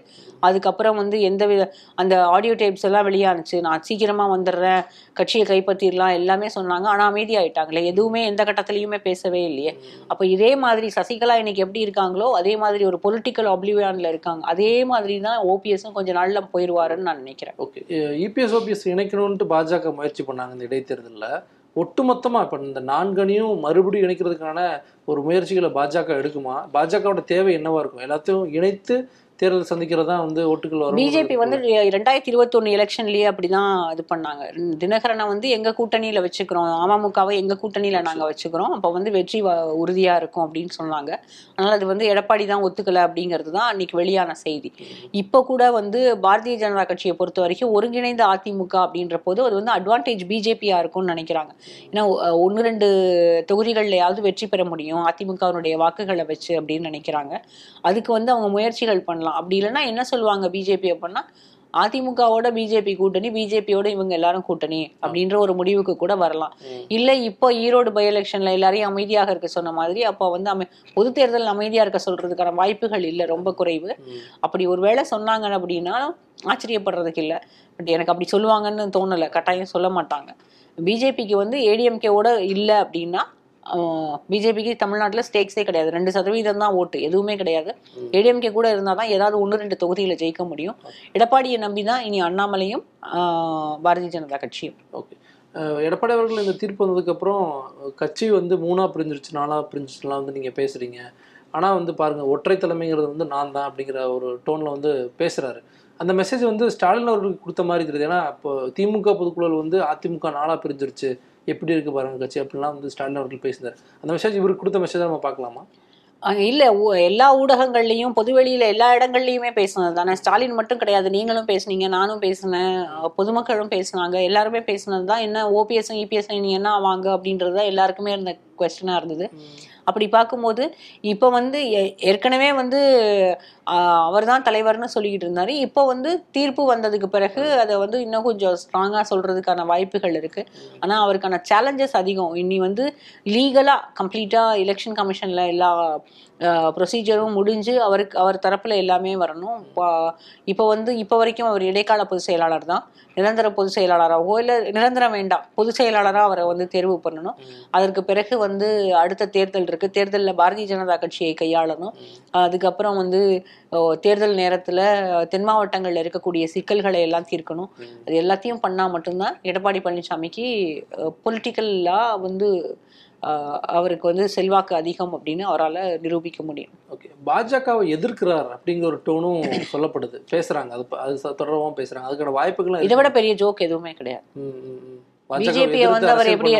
அதுக்கப்புறம் வந்து எந்த வித அந்த ஆடியோ டேப்ஸ் எல்லாம் வெளியானுச்சு நான் சீக்கிரமாக வந்துடுறேன் கட்சியை கைப்பற்றிடலாம் எல்லாமே சொன்னாங்க. ஆனால் அமைதியாயிட்டாங்களே எதுவுமே எந்த கட்டத்துலையுமே பேசவே இல்லையே. அப்போ இதே மாதிரி சசிகலா இன்னைக்கு எப்படி இருக்காங்களோ அதே மாதிரி ஒரு பொலிட்டிக்கல் ஒப்ளிவியான்ல இருக்காங்க. அதே மாதிரி தான் ஓபிஎஸும் கொஞ்சம் நாளில் போயிடுவாருன்னு நான் நினைக்கிறேன். ஓகே. இபிஎஸ் ஓபிஎஸ் இணைக்கணும்ட்டு பாஜக முயற்சி பண்ணாங்க இந்த இடைத்தேர்தலில். ஒட்டுமொத்தமாக இப்போ இந்த நான்கனையும் மறுபடியும் இணைக்கிறதுக்கான ஒரு முயற்சிகளை பாஜக எடுக்குமா? பாஜகவோட தேவை என்னவா இருக்கும்? எல்லாத்தையும் இணைத்து தேர்தல் சந்திக்கிறது தான் வந்து ஓட்டுகள் வரும். பிஜேபி வந்து ரெண்டாயிரத்தி இருபத்தி எலெக்ஷன்லேயே எலெக்ஷன்லயே அப்படிதான் இது பண்ணாங்க. தினகரனை வந்து எங்க கூட்டணியில வச்சுக்கிறோம் அமமுகவை எங்க கூட்டணியில நாங்க வச்சுக்கிறோம். அப்போ வந்து வெற்றி வ- உறுதியா இருக்கும் அப்படின்னு சொன்னாங்க. அதனால் அது வந்து எடப்பாடி தான் ஒத்துக்கல அப்படிங்கிறது தான் அன்னைக்கு வெளியான செய்தி. இப்போ கூட வந்து பாரதிய ஜனதா கட்சியை பொறுத்த வரைக்கும் ஒருங்கிணைந்த அதிமுக அப்படின்ற போது அது வந்து அட்வான்டேஜ் பிஜேபியா இருக்கும்னு நினைக்கிறாங்க. ஏன்னா ஒன்று ரெண்டு தொகுதிகள்லையாவது வெற்றி பெற முடியும் அதிமுகவினுடைய வாக்குகளை வச்சு அப்படின்னு நினைக்கிறாங்க. அதுக்கு வந்து அவங்க முயற்சிகள் பண்ணலாம். அப்படி இல்லைன்னா என்ன சொல்லுவாங்க பிஜேபி அப்படின்னா அதிமுகவோட பிஜேபி கூட்டணி பிஜேபியோட இவங்க எல்லாரும் கூட்டணி அப்படின்ற ஒரு முடிவுக்கு கூட வரலாம். இல்ல இப்போ ஈரோடு பை எலெக்ஷன்ல எல்லாரையும் அமைதியாக இருக்க சொன்ன மாதிரி அப்போ வந்து அமை பொது தேர்தல் அமைதியா இருக்க சொல்றதுக்கான வாய்ப்புகள் இல்லை ரொம்ப குறைவு. அப்படி ஒரு வேளை சொன்னாங்க அப்படின்னா ஆச்சரியப்படுறதுக்கு இல்லை. பட் எனக்கு அப்படி சொல்லுவாங்கன்னு தோணலை. கட்டாயம் சொல்ல மாட்டாங்க. பிஜேபிக்கு வந்து ஏடிஎம்கேவோட இல்லை அப்படின்னா பிஜேபிக்கு தமிழ்நாட்டில் ஸ்டேக்ஸே கிடையாது. ரெண்டு சதவீதம் தான் ஓட்டு. எதுவுமே கிடையாது. ஏடிஎம்கே கூட இருந்தால் தான் ஏதாவது ஒன்று ரெண்டு தொகுதியில் ஜெயிக்க முடியும். எடப்பாடியை நம்பி தான் இனி அண்ணாமலையும் பாரதிய ஜனதா கட்சியும். ஓகே. எடப்பாடி அவர்கள் இந்த தீர்ப்பு வந்ததுக்கப்புறம் கட்சி வந்து மூணாக பிரிஞ்சிருச்சு நாலாக பிரிஞ்சிருச்சுலாம் வந்து நீங்கள் பேசுகிறீங்க ஆனால் வந்து பாருங்கள் ஒற்றை தலைமைங்கிறது வந்து நான் தான் அப்படிங்கிற ஒரு டோனில் வந்து பேசுகிறாரு அந்த மெசேஜ் வந்து ஸ்டாலின் அவர்களுக்கு கொடுத்த மாதிரி தெரியுது ஏன்னா இப்போ திமுக பொதுக்குழல் வந்து அதிமுக நாளாக பிரிஞ்சிருச்சு. எப்படி இருக்கு பாருங்க கட்சி அப்படிலாம் வந்து ஸ்டாலின் அவர்கள் பேசினார். அந்த மெசேஜ் இவருக்கு கொடுத்த மெசேஜ் நம்ம பார்க்கலாமா? இல்ல எல்லா ஊடகங்கள்லயும் பொதுவெளியில எல்லா இடங்கள்லயுமே பேசுனது தானே. ஸ்டாலின் மட்டும் கிடையாது நீங்களும் பேசுனீங்க நானும் பேசினேன் பொதுமக்களும் பேசுனாங்க எல்லாருமே பேசுனது தான் என்ன ஓபிஎஸ் இபிஎஸ் நீ என்ன ஆவாங்க அப்படின்றது தான் எல்லாருக்குமே இருந்த கொஸ்டினா இருந்தது. அப்படி பார்க்கும்போது இப்போ வந்து ஏற்கனவே வந்து அவர் தான் தலைவர்னு சொல்லிக்கிட்டு இருந்தாரு. இப்போ வந்து தீர்ப்பு வந்ததுக்கு பிறகு அதை வந்து இன்னும் கொஞ்சம் ஸ்ட்ராங்காக சொல்றதுக்கான வாய்ப்புகள் இருக்கு. ஆனால் அவருக்கான சேலஞ்சஸ் அதிகம். இனி வந்து லீகலாக கம்ப்ளீட்டாக எலெக்ஷன் கமிஷனில் எல்லா ப்ரொசீஜரும் முடிஞ்சு அவருக்கு அவர் தரப்புல எல்லாமே வரணும். இப்போ- இப்போ வந்து இப்போ வரைக்கும் அவர் இடைக்கால பொதுச் செயலாளர் தான். நிரந்தர பொதுச் செயலாளராகவோ இல்லை நிரந்தரம் வேண்டாம். பொதுச் செயலாளராக அவரை வந்து தேர்வு பண்ணணும். அதற்கு பிறகு வந்து அடுத்த தேர்தல் இருக்கு. தேர்தலில் பாரதிய ஜனதா கட்சியை கையாளணும். அதுக்கப்புறம் வந்து தேர்தல் நேரத்தில் தென் மாவட்டங்களில் இருக்கக்கூடிய சிக்கல்களை எல்லாம் தீர்க்கணும். அது எல்லாத்தையும் பண்ணால் மட்டும்தான் எடப்பாடி பழனிசாமிக்கு பொலிட்டிக்கலாக வந்து அவருக்கு வந்து செல்வாக்கு அதிகம் அப்படின்னு அவரால் நிரூபிக்க முடியும். ஓகே. பாஜகவை எதிர்க்கிறார் அப்படிங்கிற ஒரு டோனும் சொல்லப்படுது. பேசுறாங்க. அது அது தொடர்பாகவும் பேசுறாங்க. அதுக்கான வாய்ப்புகளும் இதை விட பெரிய ஜோக் எதுவுமே கிடையாது. பிஜேபியை வந்து அவர் எப்படி.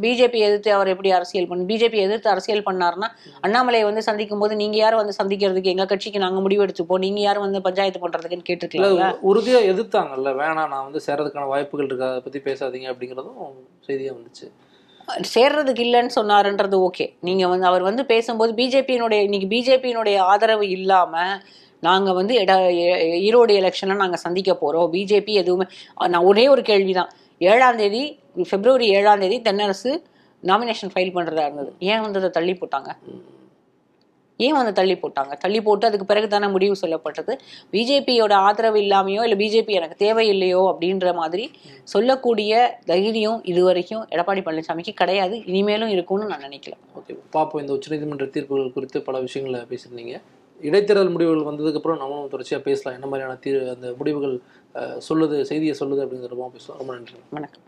பிஜேபி எதிர்த்து அவர் எப்படி அரசியல் பண்ணு பிஜேபி எதிர்த்து அரசியல் பண்ணாருன்னா அண்ணாமலையை வந்து சந்திக்கும் போது நீங்க யார் வந்து சந்திக்கிறதுக்கு எங்க கட்சிக்கு நாங்க முடிவு எடுத்துப்போம் நீங்க யார் வந்து பஞ்சாயத்து பண்றதுக்குன்னு இல்ல கேட்டுருக்கலாம்ல உறுதியா எதிர்த்தாங்கல்ல வேணாம் நான் வந்து சேரதுக்கான வாய்ப்புகள் இருக்கு அதை பத்தி பேசாதீங்க அப்படிங்கிறதும் செய்தியா வந்துச்சு. சேர்றதுக்கு இல்லைன்னு சொன்னாருன்றது ஓகே. நீங்க வந்து அவர் வந்து பேசும்போது பிஜேபியினுடைய இன்னைக்கு பிஜேபியினுடைய ஆதரவு இல்லாம நாங்க வந்து எ- ஈரோடு எலெக்ஷனை நாங்க சந்திக்க போறோம். பிஜேபி எதுவுமே நான் ஒரே ஒரு கேள்விதான். ஏழாம் தேதி பிப்ரவரி ஏழாம் தேதி தென்னரசு நாமினேஷன் ஃபைல் பண்ணுறதா இருந்தது. ஏன் வந்து அதை தள்ளி போட்டாங்க? ஏன் வந்து தள்ளி போட்டாங்க? தள்ளி போட்டு அதுக்கு பிறகு தானே முடிவு சொல்லப்பட்டது. பிஜேபியோட ஆதரவு இல்லாமையோ இல்லை பிஜேபி எனக்கு தேவையில்லையோ அப்படின்ற மாதிரி சொல்லக்கூடிய தைரியம் இதுவரைக்கும் எடப்பாடி பழனிசாமிக்கு கிடையாது. இனிமேலும் இருக்கும்னு நான் நினைக்கல. ஓகே பார்ப்போம் இந்த உச்சநீதிமன்ற தீர்ப்புகள் குறித்து பல விஷயங்களை பேசியிருந்தீங்க. இடைத்தேர்தல் முடிவுகள் வந்ததுக்கப்புறம் நம்மளும் தொடர்ச்சியாக பேசலாம். என்ன மாதிரியான தீர் அந்த முடிவுகள் சொல்லுது செய்தியை சொல்லுது அப்படிங்கிறதும் பேசலாம் ரொம்ப நன்றி. வணக்கம்.